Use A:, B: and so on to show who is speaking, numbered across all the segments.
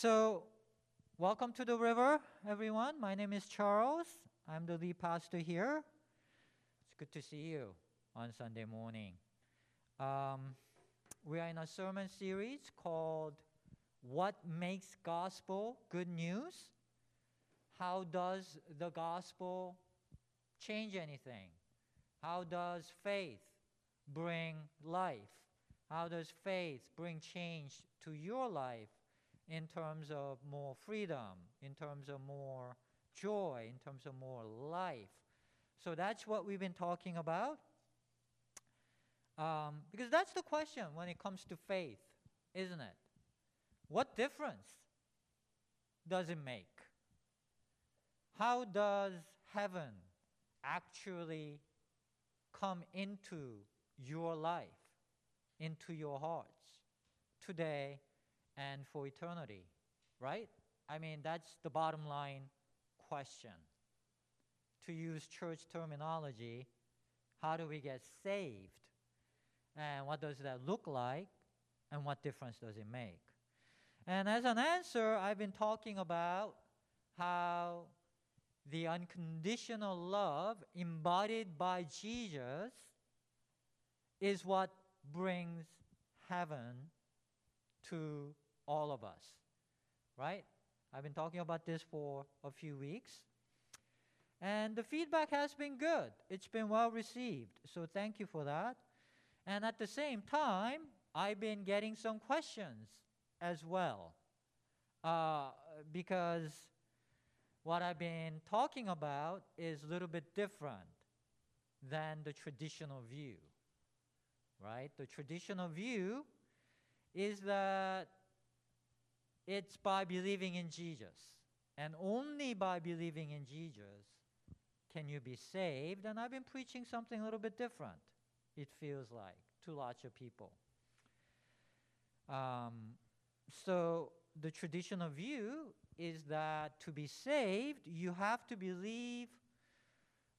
A: So, welcome to the river, everyone. My name is Charles. I'm the lead pastor here. It's good to see you on Sunday morning. Um, we are in a sermon series called What Makes Gospel Good News? How does the gospel change anything? How does faith bring life? How does faith bring change to your life in terms of more freedom, in terms of more joy, in terms of more life? So that's what we've been talking about. Um, because that's the question when it comes to faith, isn't it? What difference does it make? How does heaven actually come into your life, into your hearts today and for eternity, right? I mean, that's the bottom line question. To use church terminology, how do we get saved? And what does that look like? And what difference does it make? And as an answer, I've been talking about how the unconditional love embodied by Jesus is what brings heaven to all of us. Right? I've been talking about this for a few weeks. And the feedback has been good. It's been well received. So thank you for that. And at the same time, I've been getting some questions as well. Uh, because what I've been talking about is a little bit different than the traditional view. Right? The traditional view is that it's by believing in Jesus. And only by believing in Jesus can you be saved. And I've been preaching something a little bit different, it feels like, to lots of people. Um, so the traditional view is that to be saved, you have to believe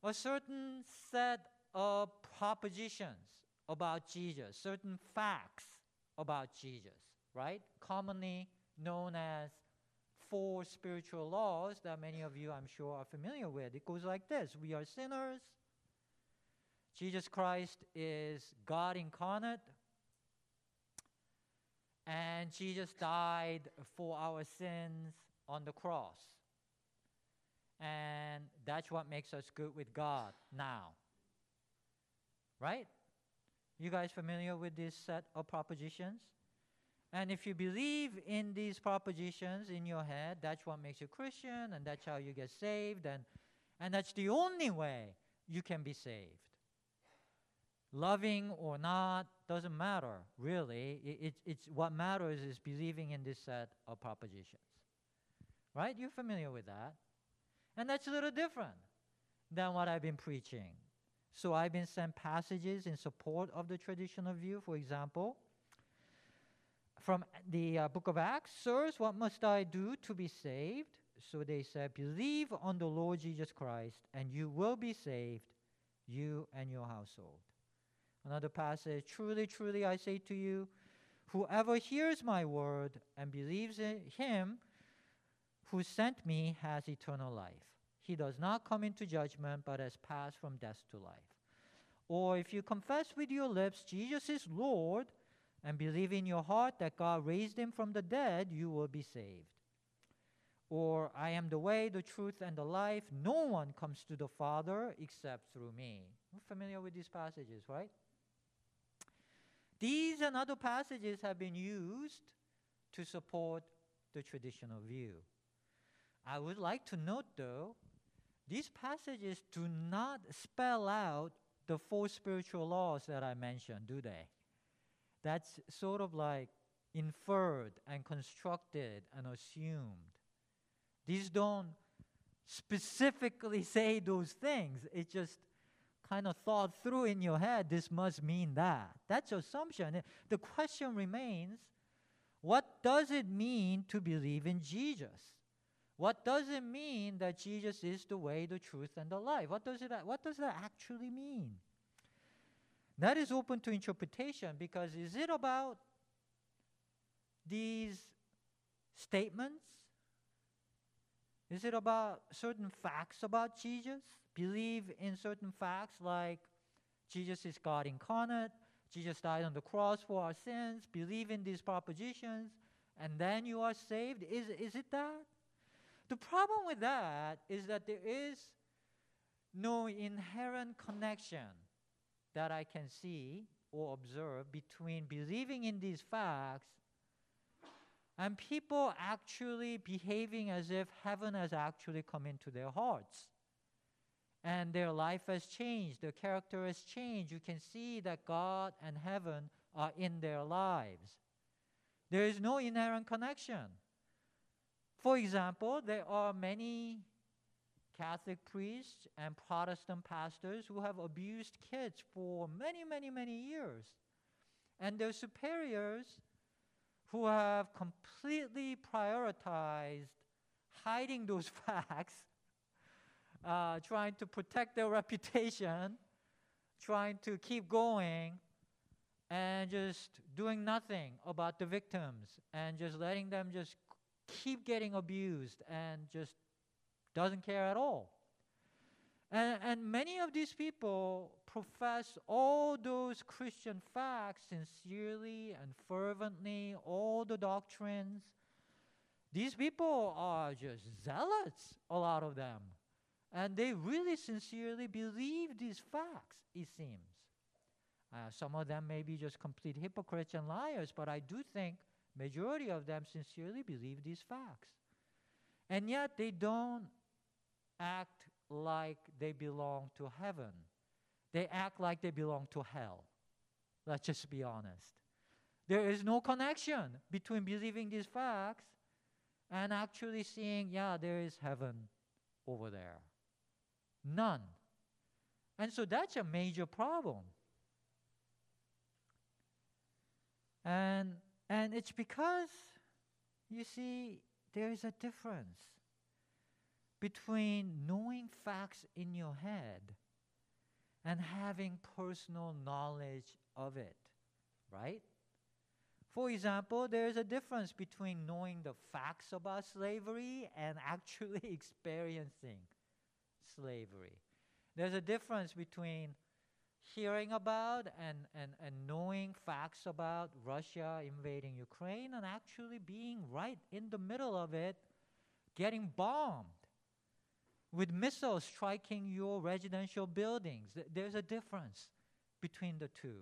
A: a certain set of propositions about Jesus, certain facts about Jesus, right? Commonly known as four spiritual laws that many of you, I'm sure, are familiar with. It goes like this We are sinners. Jesus Christ is God incarnate. And Jesus died for our sins on the cross. And that's what makes us good with God now. Right? You guys familiar with this set of propositions? And if you believe in these propositions in your head, that's what makes you Christian, and that's how you get saved, and, and that's the only way you can be saved. Loving or not doesn't matter, really. It, it, it's what matters is believing in this set of propositions. Right? You're familiar with that. And that's a little different than what I've been preaching. So I've been sent passages in support of the traditional view, for example, from the uh, book of Acts, Sirs, what must I do to be saved? So they said, Believe on the Lord Jesus Christ, and you will be saved, you and your household. Another passage, Truly, truly, I say to you, whoever hears my word and believes in him who sent me has eternal life. He does not come into judgment, but has passed from death to life. Or if you confess with your lips Jesus is Lord, and believe in your heart that God raised him from the dead, you will be saved. Or, I am the way, the truth, and the life. No one comes to the Father except through me. We're familiar with these passages, right? These and other passages have been used to support the traditional view. I would like to note, though, these passages do not spell out the four spiritual laws that I mentioned, do they? that's sort of like inferred and constructed and assumed. These don't specifically say those things. It just kind of thought through in your head, this must mean that. That's assumption. The question remains what does it mean to believe in Jesus? What does it mean that Jesus is the way, the truth, and the life? What does, it, what does that actually mean? That is open to interpretation because is it about these statements? Is it about certain facts about Jesus? Believe in certain facts like Jesus is God incarnate, Jesus died on the cross for our sins, believe in these propositions, and then you are saved? Is, is it that? The problem with that is that there is no inherent connection that I can see or observe between believing in these facts and people actually behaving as if heaven has actually come into their hearts. And their life has changed, their character has changed. You can see that God and heaven are in their lives. There is no inherent connection. For example, there are many Catholic priests and Protestant pastors who have abused kids for many, many, many years. And their superiors who have completely prioritized hiding those facts, uh, trying to protect their reputation, trying to keep going, and just doing nothing about the victims, and just letting them just keep getting abused and just doesn't care at all. And, and many of these people profess all those Christian facts sincerely and fervently, all the doctrines. These people are just zealots, a lot of them. And they really sincerely believe these facts, it seems. Uh, some of them may be just complete hypocrites and liars, but I do think majority of them sincerely believe these facts. And yet they don't act like they belong to heaven. They act like they belong to hell. Let's just be honest. There is no connection between believing these facts and actually seeing, yeah, there is heaven over there. None. And so that's a major problem. And and it's because you see there is a difference between knowing facts in your head and having personal knowledge of it, right? For example, there's a difference between knowing the facts about slavery and actually experiencing slavery. There's a difference between hearing about and, and, and knowing facts about Russia invading Ukraine and actually being right in the middle of it, getting bombed with missiles striking your residential buildings. There's a difference between the two.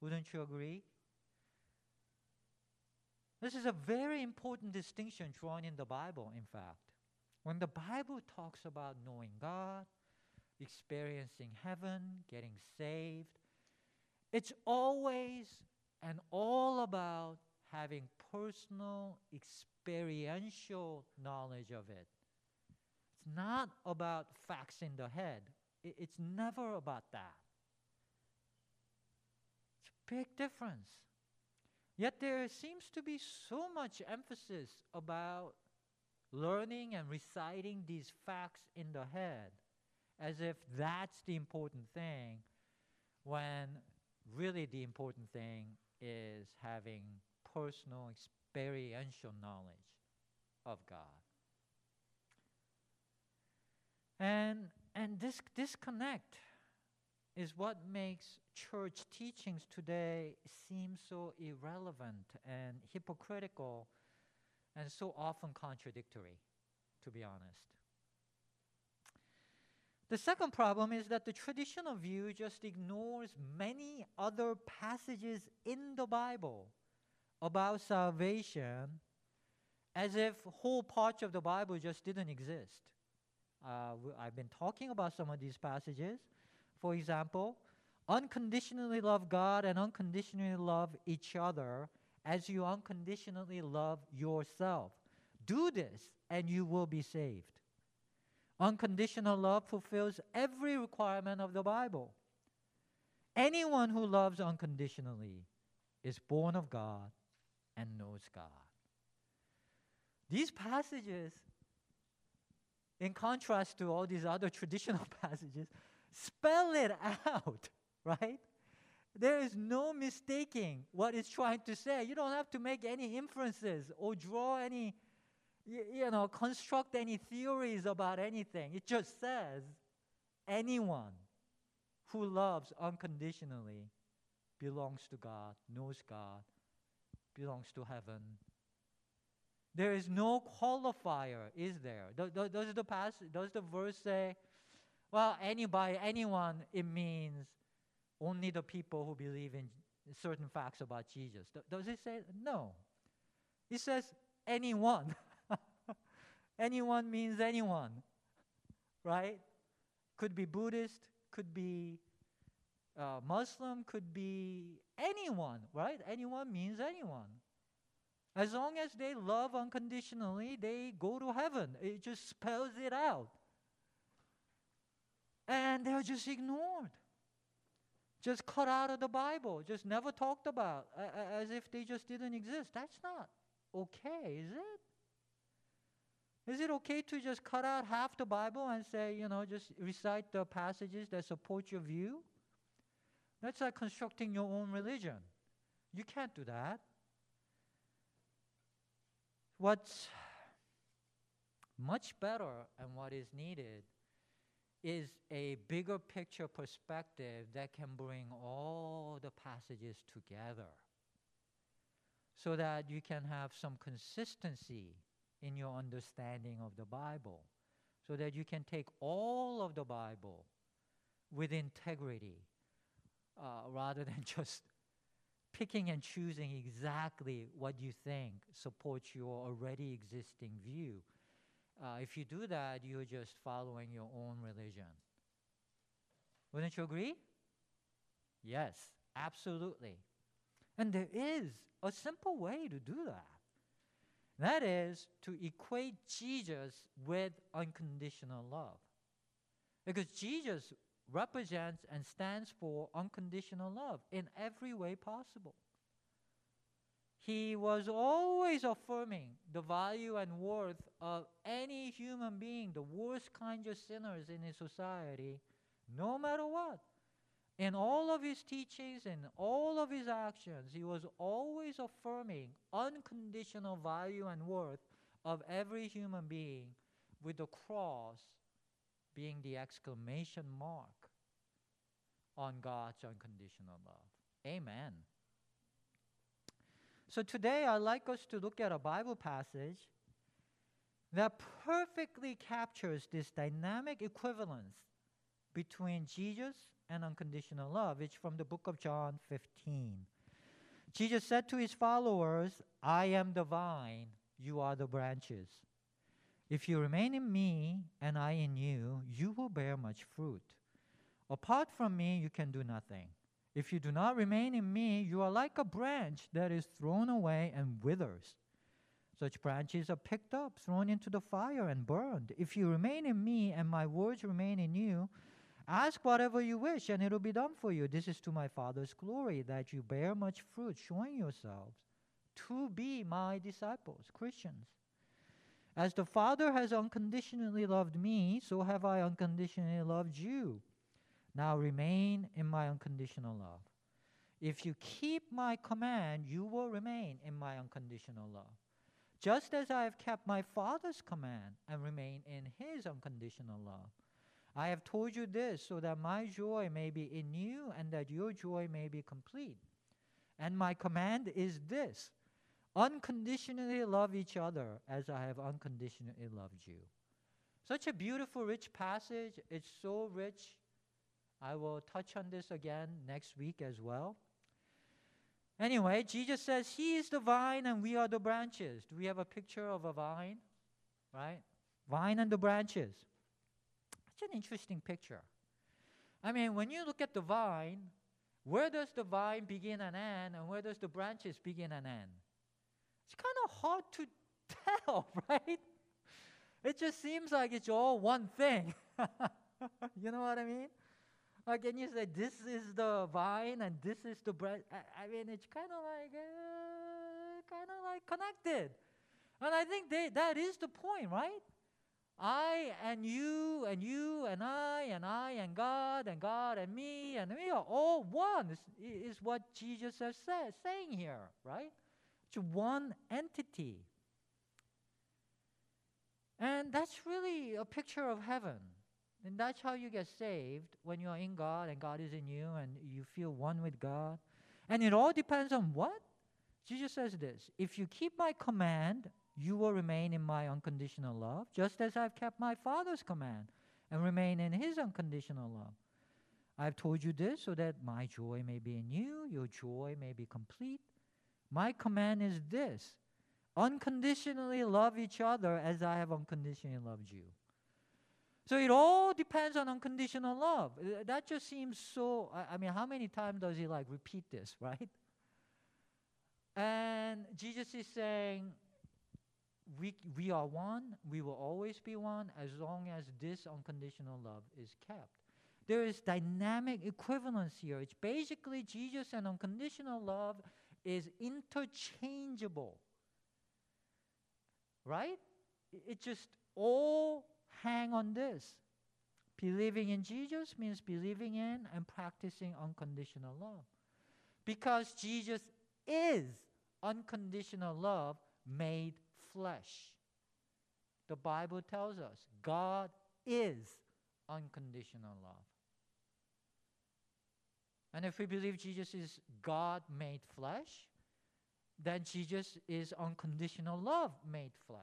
A: Wouldn't you agree? This is a very important distinction drawn in the Bible, in fact. When the Bible talks about knowing God, experiencing heaven, getting saved, it's always and all about having personal, experiential knowledge of it. It's not about facts in the head. It's never about that. It's a big difference. Yet there seems to be so much emphasis about learning and reciting these facts in the head as if that's the important thing when really the important thing is having personal experiential knowledge of God. And, and this disconnect is what makes church teachings today seem so irrelevant and hypocritical and so often contradictory, to be honest. The second problem is that the traditional view just ignores many other passages in the Bible about salvation as if whole parts of the Bible just didn't exist. Uh, I've been talking about some of these passages. For example, unconditionally love God and unconditionally love each other as you unconditionally love yourself. Do this and you will be saved. Unconditional love fulfills every requirement of the Bible. Anyone who loves unconditionally is born of God and knows God. These passages in contrast to all these other traditional passages, spell it out, right? There is no mistaking what it's trying to say. You don't have to make any inferences or draw any, you, know, construct any theories about anything. It just says anyone who loves unconditionally belongs to God, knows God, belongs to heaven. There is no qualifier, is there? Does, does the passage, does the verse say, well, anybody, anyone, it means only the people who believe in certain facts about Jesus. Does it say? No. It says anyone. anyone means anyone, right? Could be Buddhist, could be uh, Muslim, could be anyone, right? Anyone means anyone. As long as they love unconditionally, they go to heaven. It just spells it out. And they're just ignored just cut out of the Bible, just never talked about, as if they just didn't exist. That's not okay, is it? Is it okay to just cut out half the Bible and say, you know, just recite the passages that support your view? That's like constructing your own religion. You can't do that. What's much better and what is needed is a bigger picture perspective that can bring all the passages together so that you can have some consistency in your understanding of the Bible, so that you can take all of the Bible with integrity uh, rather than just picking and choosing exactly what you think supports your already existing view uh, if you do that, you're just following your own religion. Wouldn't you agree? Yes, absolutely. And there is a simple way to do that. That is to equate Jesus with unconditional love. Because Jesus represents and stands for unconditional love in every way possible. He was always affirming the value and worth of any human being, the worst kind of sinners in his society, no matter what. In all of his teachings and all of his actions, he was always affirming unconditional value and worth of every human being, with the cross being the exclamation mark on God's unconditional love. Amen. So today I'd like us to look at a Bible passage that perfectly captures this dynamic equivalence between Jesus and unconditional love. It's from the book of John 15. Jesus said to his followers, I am the vine, you are the branches. If you remain in me and I in you, you will bear much fruit. Apart from me, you can do nothing. If you do not remain in me, you are like a branch that is thrown away and withers. Such branches are picked up, thrown into the fire, and burned. If you remain in me and my words remain in you, ask whatever you wish, and it will be done for you. This is to my Father's glory, that you bear much fruit, showing yourselves to be my disciples, Christians. As the Father has unconditionally loved me, so have I unconditionally loved you. Now remain in my unconditional love. If you keep my command, you will remain in my unconditional love. Just as I have kept my Father's command and remain in his unconditional love. I have told you this so that my joy may be in you and that your joy may be complete. And my command is this unconditionally love each other as I have unconditionally loved you. Such a beautiful, rich passage. It's so rich I will touch on this again next week as well. Anyway, Jesus says He is the vine and we are the branches. Do we have a picture of a vine? Right? Vine and the branches. It's an interesting picture. I mean, when you look at the vine, where does the vine begin and end, and where does the branches begin and end? It's kind of hard to tell, right? It just seems like it's all one thing. you know what I mean? Like, can you say this is the vine and this is the branch. I, I mean, it's kind of like uh, kind of like connected, and I think they, that is the point, right? I and you and you and I and I and God and God and me and we are all one is, is what Jesus is say, saying here, right? It's one entity. And that's really a picture of heaven. And that's how you get saved when you are in God and God is in you and you feel one with God. And it all depends on what? Jesus says this If you keep my command, you will remain in my unconditional love, just as I've kept my Father's command and remain in his unconditional love. I've told you this so that my joy may be in you, your joy may be complete. My command is this unconditionally love each other as I have unconditionally loved you. So it all depends on unconditional love. Uh, that just seems so. I, I mean, how many times does he like repeat this, right? And Jesus is saying, we, we are one, we will always be one as long as this unconditional love is kept. There is dynamic equivalence here. It's basically Jesus and unconditional love is interchangeable. Right? It just all hang on this. Believing in Jesus means believing in and practicing unconditional love. Because Jesus is unconditional love made flesh. The Bible tells us God is unconditional love. And if we believe Jesus is God made flesh, then Jesus is unconditional love made flesh.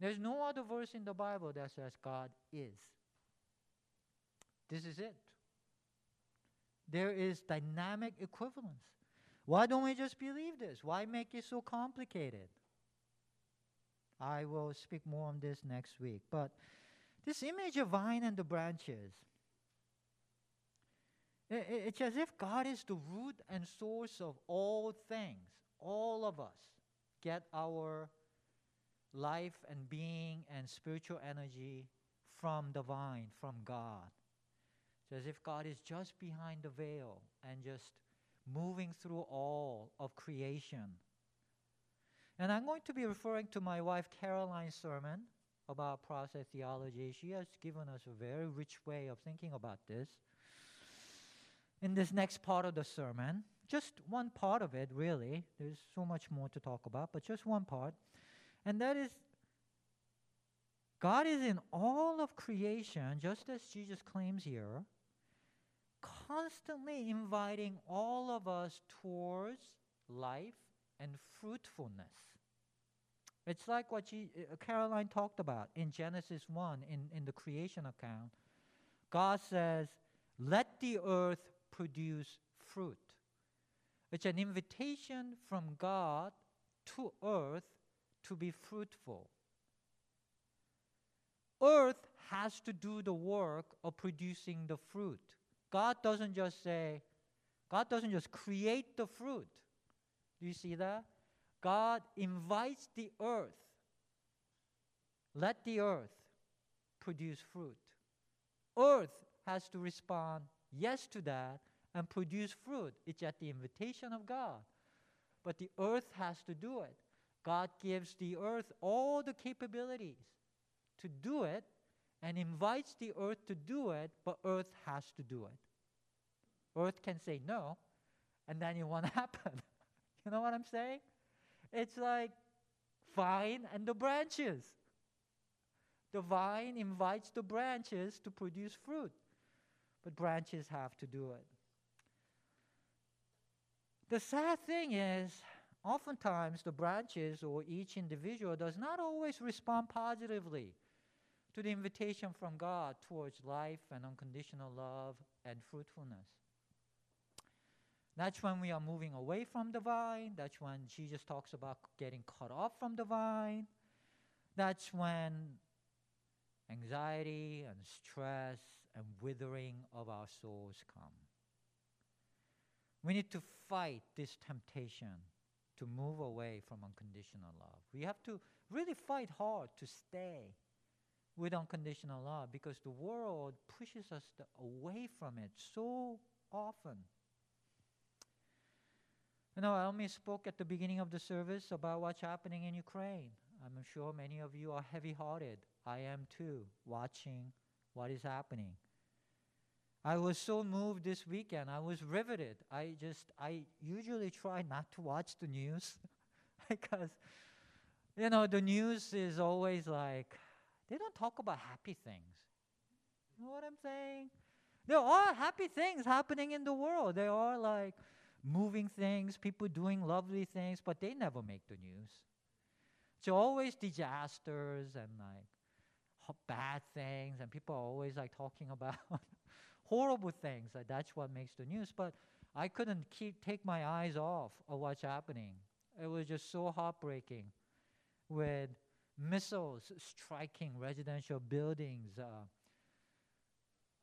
A: There's no other verse in the Bible that says God is. This is it. There is dynamic equivalence. Why don't we just believe this? Why make it so complicated? I will speak more on this next week. But this image of vine and the branches, it's as if God is the root and source of all things. All of us get our life and being and spiritual energy from the vine, from God. It's as if God is just behind the veil and just moving through all of creation and I'm going to be referring to my wife Caroline's sermon about process theology. She has given us a very rich way of thinking about this. In this next part of the sermon, just one part of it, really. There's so much more to talk about, but just one part. And that is God is in all of creation, just as Jesus claims here, constantly inviting all of us towards life and fruitfulness. It's like what she, uh, Caroline talked about in Genesis 1 in, in the creation account. God says, Let the earth produce fruit. It's an invitation from God to earth to be fruitful. Earth has to do the work of producing the fruit. God doesn't just say, God doesn't just create the fruit. Do you see that? God invites the earth. Let the earth produce fruit. Earth has to respond yes to that and produce fruit. It's at the invitation of God. But the earth has to do it. God gives the earth all the capabilities to do it and invites the earth to do it, but earth has to do it. Earth can say no, and then it won't happen. You know what I'm saying? It's like vine and the branches. The vine invites the branches to produce fruit, but branches have to do it. The sad thing is, oftentimes the branches or each individual does not always respond positively to the invitation from God towards life and unconditional love and fruitfulness. That's when we are moving away from the vine. That's when Jesus talks about getting cut off from the vine. That's when anxiety and stress and withering of our souls come. We need to fight this temptation to move away from unconditional love. We have to really fight hard to stay with unconditional love because the world pushes us away from it so often. You know, Elmi spoke at the beginning of the service about what's happening in Ukraine. I'm sure many of you are heavy hearted. I am too, watching what is happening. I was so moved this weekend. I was riveted. I just, I usually try not to watch the news because, you know, the news is always like, they don't talk about happy things. You know what I'm saying? There are happy things happening in the world. There are like moving things, people doing lovely things, but they never make the news. It's always disasters and like bad things, and people are always like talking about horrible things. Like that's what makes the news. But I couldn't keep take my eyes off of what's happening. It was just so heartbreaking, with missiles striking residential buildings. Uh,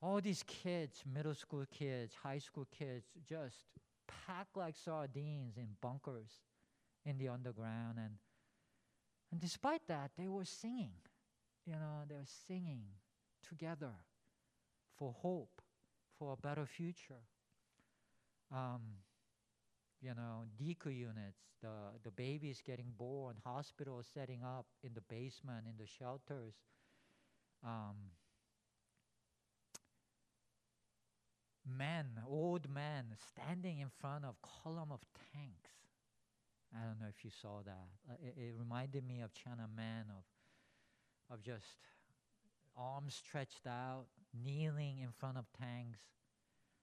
A: all these kids, middle school kids, high school kids, just packed like sardines in bunkers in the underground. And, and despite that, they were singing. You know, they were singing together for hope, for a better future. Um, you know, NICU units, the, the babies getting born, hospitals setting up in the basement, in the shelters. Um, men, old men, standing in front of column of tanks. I don't know if you saw that. Uh, it, it, reminded me of Tiananmen, of, of just arms stretched out, kneeling in front of tanks,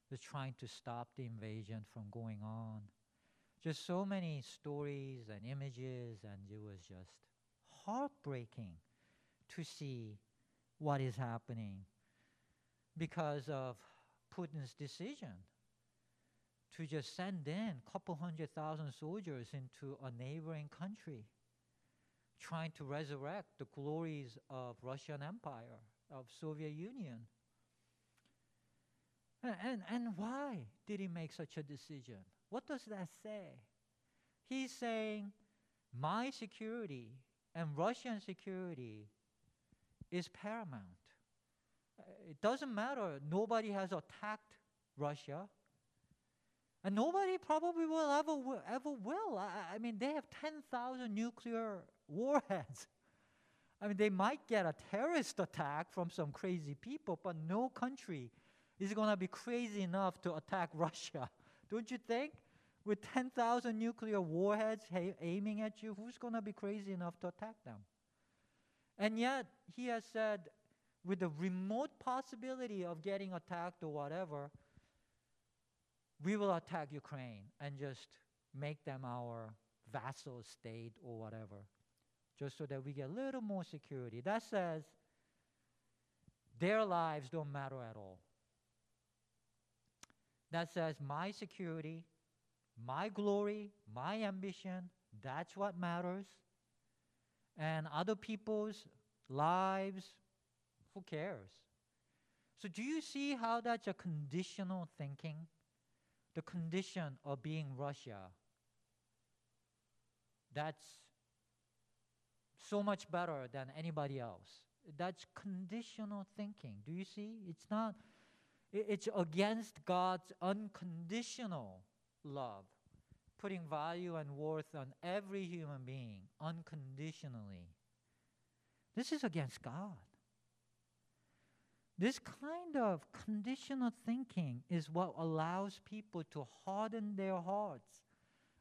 A: just trying to stop the invasion from going on. Just so many stories and images, and it was just heartbreaking to see what is happening because of Putin's decision to just send in a couple hundred thousand soldiers into a neighboring country, trying to resurrect the glories of Russian Empire, of Soviet Union. And, and, and why did he make such a decision? What does that say? He's saying, my security and Russian security is paramount. Uh, it doesn't matter. Nobody has attacked Russia. And nobody probably will ever, ever will. I, I mean, they have 10,000 nuclear warheads. I mean, they might get a terrorist attack from some crazy people, but no country is going to be crazy enough to attack Russia. Don't you think? With 10,000 nuclear warheads ha- aiming at you, who's going to be crazy enough to attack them? And yet, he has said, with the remote possibility of getting attacked or whatever, we will attack Ukraine and just make them our vassal state or whatever, just so that we get a little more security. That says their lives don't matter at all. That says my security, my glory, my ambition, that's what matters. And other people's lives, who cares? So, do you see how that's a conditional thinking? The condition of being Russia. That's so much better than anybody else. That's conditional thinking. Do you see? It's not, it's against God's unconditional love, putting value and worth on every human being unconditionally. This is against God. This kind of conditional thinking is what allows people to harden their hearts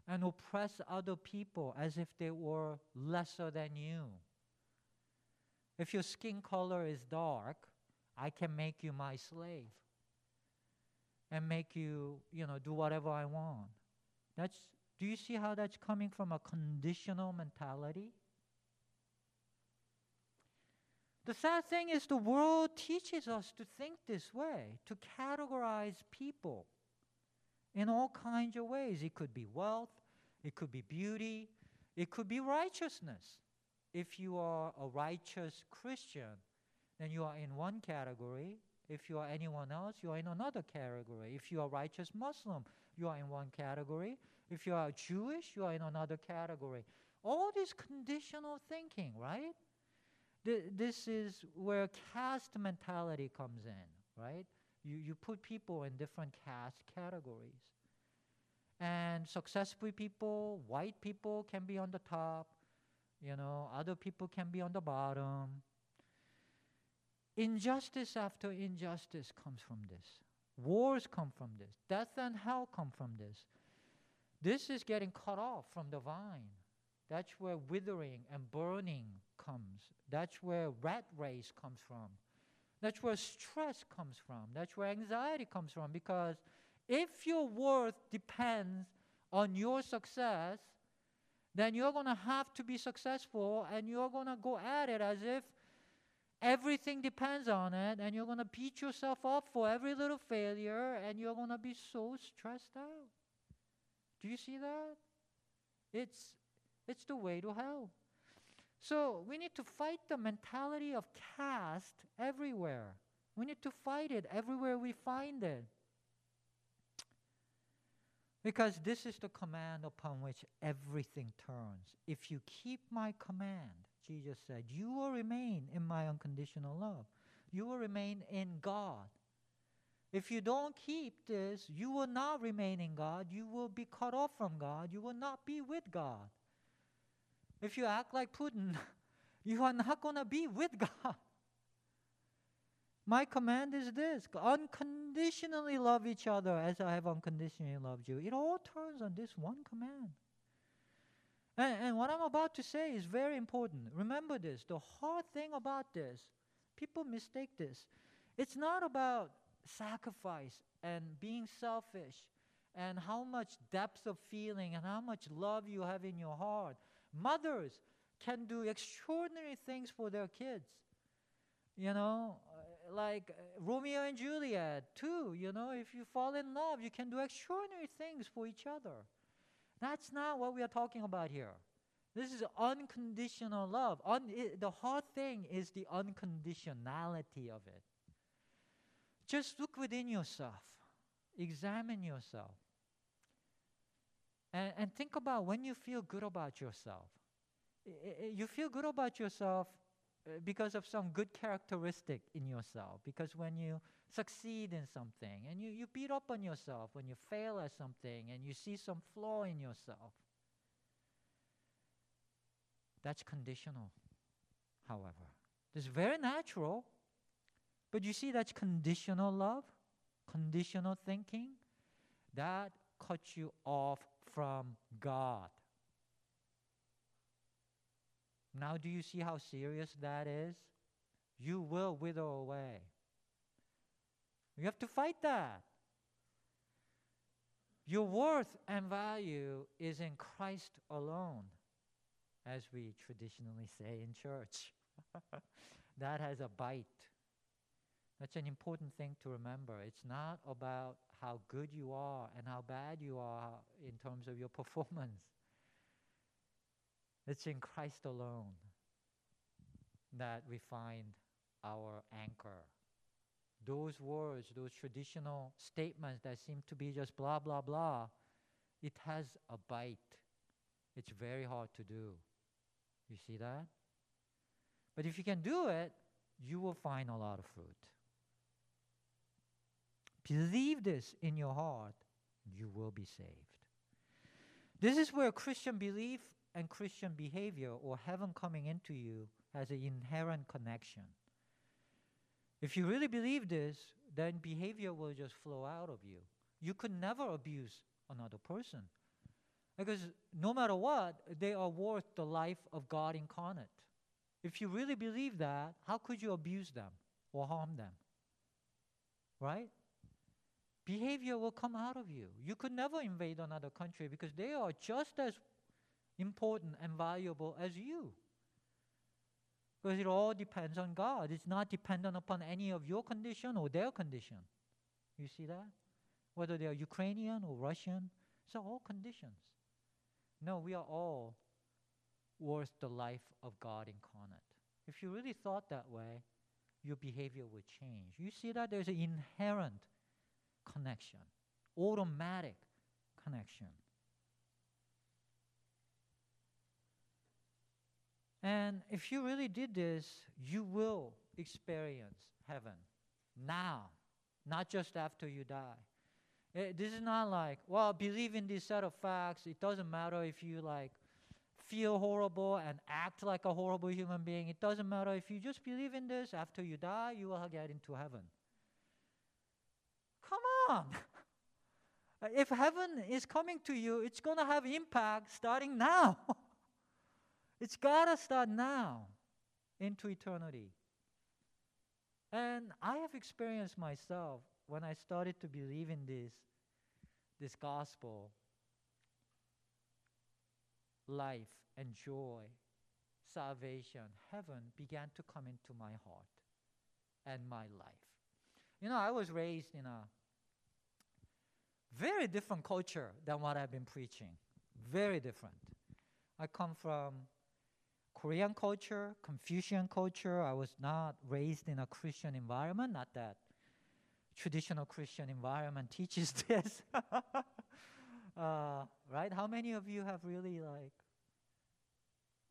A: and oppress other people as if they were lesser than you. If your skin color is dark, I can make you my slave and make you, you know, do whatever I want. That's do you see how that's coming from a conditional mentality? The sad thing is, the world teaches us to think this way, to categorize people in all kinds of ways. It could be wealth, it could be beauty, it could be righteousness. If you are a righteous Christian, then you are in one category. If you are anyone else, you are in another category. If you are a righteous Muslim, you are in one category. If you are Jewish, you are in another category. All this conditional thinking, right? This is where caste mentality comes in, right? You, you put people in different caste categories. And successful people, white people can be on the top, You know, other people can be on the bottom. Injustice after injustice comes from this. Wars come from this. Death and hell come from this. This is getting cut off from the vine. That's where withering and burning comes. That's where rat race comes from. That's where stress comes from. That's where anxiety comes from. Because if your worth depends on your success, then you're going to have to be successful and you're going to go at it as if everything depends on it and you're going to beat yourself up for every little failure and you're going to be so stressed out. Do you see that? It's it's the way to hell. So we need to fight the mentality of caste everywhere. We need to fight it everywhere we find it. Because this is the command upon which everything turns. If you keep my command, Jesus said, you will remain in my unconditional love. You will remain in God. If you don't keep this, you will not remain in God. You will be cut off from God. You will not be with God. If you act like Putin, you are not going to be with God. My command is this unconditionally love each other as I have unconditionally loved you. It all turns on this one command. And, and what I'm about to say is very important. Remember this the hard thing about this, people mistake this. It's not about sacrifice and being selfish and how much depth of feeling and how much love you have in your heart. Mothers can do extraordinary things for their kids. You know, uh, like uh, Romeo and Juliet, too. You know, if you fall in love, you can do extraordinary things for each other. That's not what we are talking about here. This is unconditional love. Un- it, the hard thing is the unconditionality of it. Just look within yourself, examine yourself. And, and think about when you feel good about yourself. You feel good about yourself uh, because of some good characteristic in yourself. Because when you succeed in something and you, you beat up on yourself when you fail at something and you see some flaw in yourself, that's conditional, however. It's very natural, but you see that's conditional love, conditional thinking. That cuts you off from God. Now, do you see how serious that is? You will wither away. You have to fight that. Your worth and value is in Christ alone, as we traditionally say in church. that has a bite. That's an important thing to remember. It's not about how good you are and how bad you are in terms of your performance. It's in Christ alone that we find our anchor. Those words, those traditional statements that seem to be just blah, blah, blah, it has a bite. It's very hard to do. You see that? But if you can do it, you will find a lot of fruit. Believe this in your heart, you will be saved. This is where Christian belief and Christian behavior or heaven coming into you has an inherent connection. If you really believe this, then behavior will just flow out of you. You could never abuse another person. Because no matter what, they are worth the life of God incarnate. If you really believe that, how could you abuse them or harm them? Right? Behavior will come out of you. You could never invade another country because they are just as important and valuable as you. Because it all depends on God. It's not dependent upon any of your condition or their condition. You see that? Whether they are Ukrainian or Russian, it's all conditions. No, we are all worth the life of God incarnate. If you really thought that way, your behavior would change. You see that there's an inherent connection, automatic connection. And if you really did this, you will experience heaven now, not just after you die. It, this is not like, well, believe in this set of facts. It doesn't matter if you like feel horrible and act like a horrible human being. It doesn't matter if you just believe in this, after you die, you will get into heaven. Come on. if heaven is coming to you, it's going to have impact starting now. it's got to start now into eternity. And I have experienced myself when I started to believe in this, this gospel, life and joy, salvation, heaven began to come into my heart and my life. You know, I was raised in a very different culture than what I've been preaching. Very different. I come from Korean culture, Confucian culture. I was not raised in a Christian environment, not that traditional Christian environment teaches this. uh, right? How many of you have really like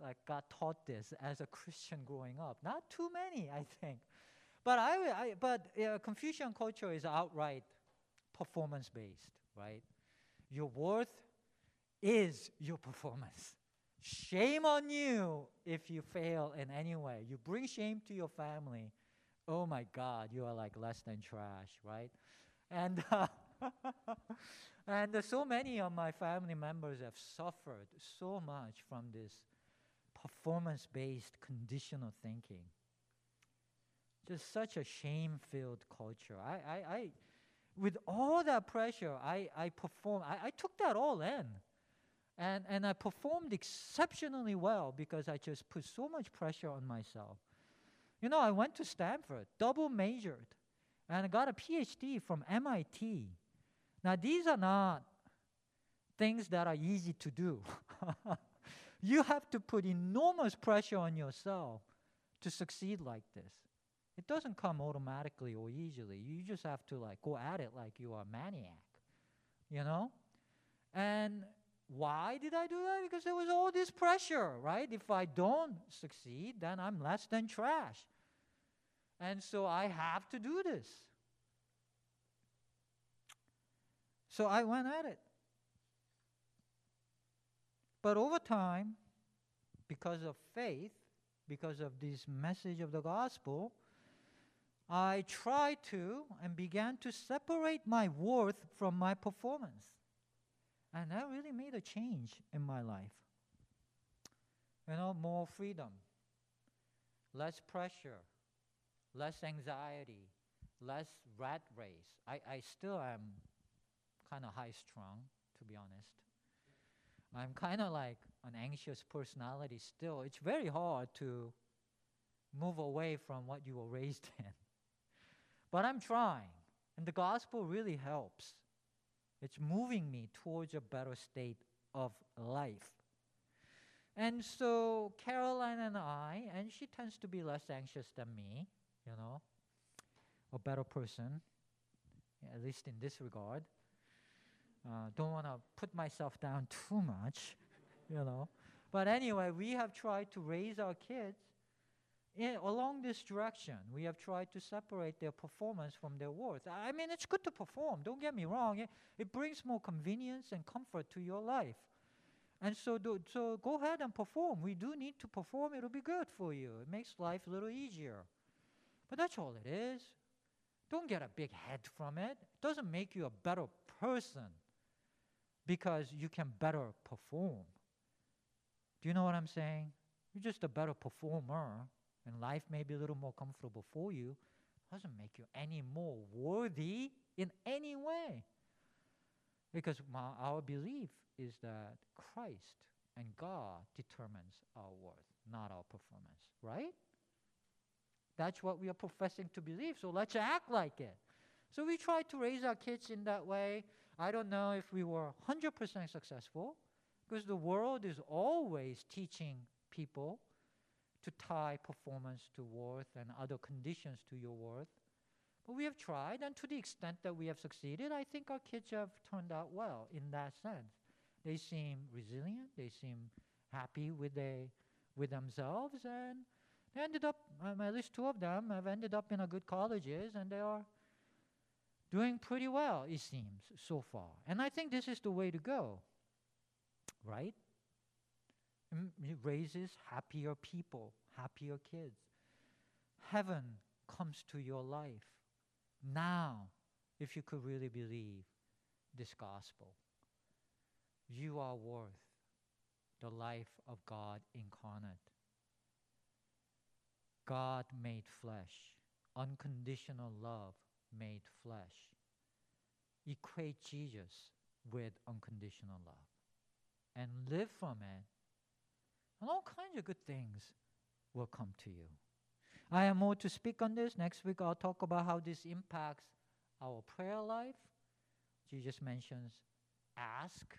A: like got taught this as a Christian growing up? Not too many, I think. But I, I but Confucian culture is outright performance based, right? Your worth is your performance. Shame on you if you fail in any way. You bring shame to your family. Oh my God, you are like less than trash, right? And uh, and uh, so many of my family members have suffered so much from this performance-based conditional thinking. Just such a shame-filled culture. I, I, I with all that pressure, I, I perform. I, I took that all in. And, and I performed exceptionally well because I just put so much pressure on myself. You know, I went to Stanford, double majored, and I got a PhD from MIT. Now, these are not things that are easy to do. you have to put enormous pressure on yourself to succeed like this. It doesn't come automatically or easily. You just have to like go at it like you are a maniac, you know? And why did I do that? Because there was all this pressure, right? If I don't succeed, then I'm less than trash. And so I have to do this. So I went at it. But over time, because of faith, because of this message of the gospel, I tried to and began to separate my worth from my performance. And that really made a change in my life. You know, more freedom, less pressure, less anxiety, less rat race. I, I still am kind of high strung, to be honest. I'm kind of like an anxious personality still. It's very hard to move away from what you were raised in. But I'm trying, and the gospel really helps. It's moving me towards a better state of life. And so Caroline and I, and she tends to be less anxious than me, you know, a better person, at least in this regard. Uh, don't want to put myself down too much, you know. But anyway, we have tried to raise our kids along this direction, we have tried to separate their performance from their worth. I mean, it's good to perform, don't get me wrong. It, it brings more convenience and comfort to your life. And so, do, so go ahead and perform. We do need to perform, it'll be good for you. It makes life a little easier. But that's all it is. Don't get a big head from it. It doesn't make you a better person because you can better perform. Do you know what I'm saying? You're just a better performer and life may be a little more comfortable for you, doesn't make you any more worthy in any way. Because my, our belief is that Christ and God determines our worth, not our performance, right? That's what we are professing to believe, so let's act like it. So we try to raise our kids in that way. I don't know if we were 100% successful, because the world is always teaching people to tie performance to worth and other conditions to your worth. But we have tried, and to the extent that we have succeeded, I think our kids have turned out well in that sense. They seem resilient, they seem happy with, they, with themselves, and they ended up, um, at least two of them have ended up in a good colleges, and they are doing pretty well, it seems, so far. And I think this is the way to go, right? It raises happier people, happier kids. Heaven comes to your life now if you could really believe this gospel. You are worth the life of God incarnate. God made flesh, unconditional love made flesh. Equate Jesus with unconditional love and live from it, and all kinds of good things will come to you. I have more to speak on this. Next week, I'll talk about how this impacts our prayer life. Jesus mentions ask,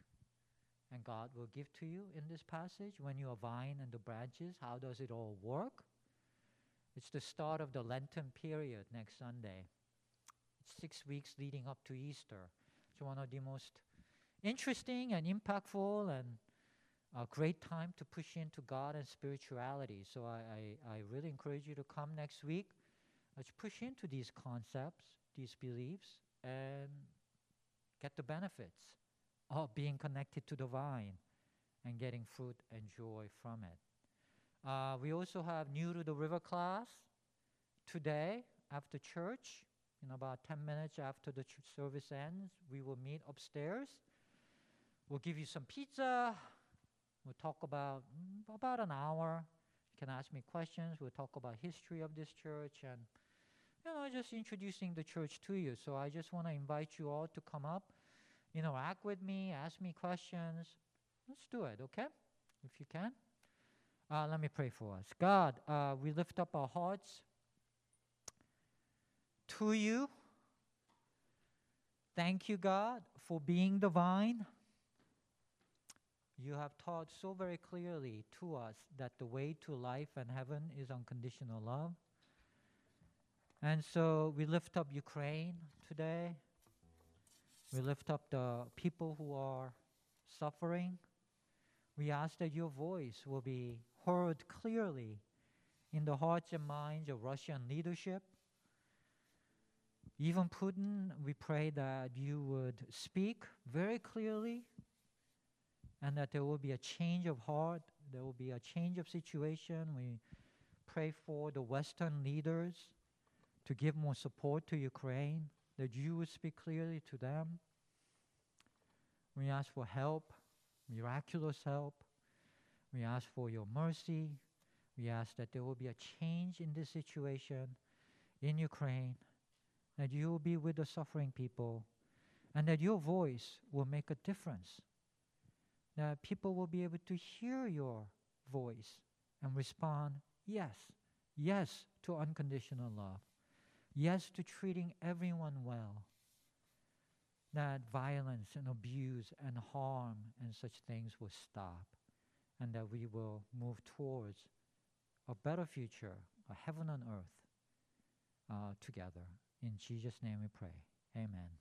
A: and God will give to you in this passage. When you are vine and the branches, how does it all work? It's the start of the Lenten period next Sunday. It's six weeks leading up to Easter. It's one of the most interesting and impactful and a great time to push into God and spirituality. So I, I, I really encourage you to come next week. Let's push into these concepts, these beliefs, and get the benefits of being connected to the vine and getting fruit and joy from it. Uh, we also have new to the river class today after church. In about 10 minutes after the service ends, we will meet upstairs. We'll give you some pizza. We'll talk about mm, about an hour. You can ask me questions. We'll talk about history of this church and you know just introducing the church to you. So I just want to invite you all to come up, interact with me, ask me questions. Let's do it, okay? If you can. Uh, let me pray for us. God, uh, we lift up our hearts to you. Thank you, God, for being the vine. You have taught so very clearly to us that the way to life and heaven is unconditional love. And so we lift up Ukraine today. We lift up the people who are suffering. We ask that your voice will be heard clearly in the hearts and minds of Russian leadership. Even Putin, we pray that you would speak very clearly and that there will be a change of heart, there will be a change of situation. We pray for the Western leaders to give more support to Ukraine, that you would speak clearly to them. We ask for help, miraculous help. We ask for your mercy. We ask that there will be a change in this situation in Ukraine, that you will be with the suffering people, and that your voice will make a difference that people will be able to hear your voice and respond yes, yes to unconditional love, yes to treating everyone well. That violence and abuse and harm and such things will stop, and that we will move towards a better future, a heaven on earth uh, together. In Jesus' name we pray.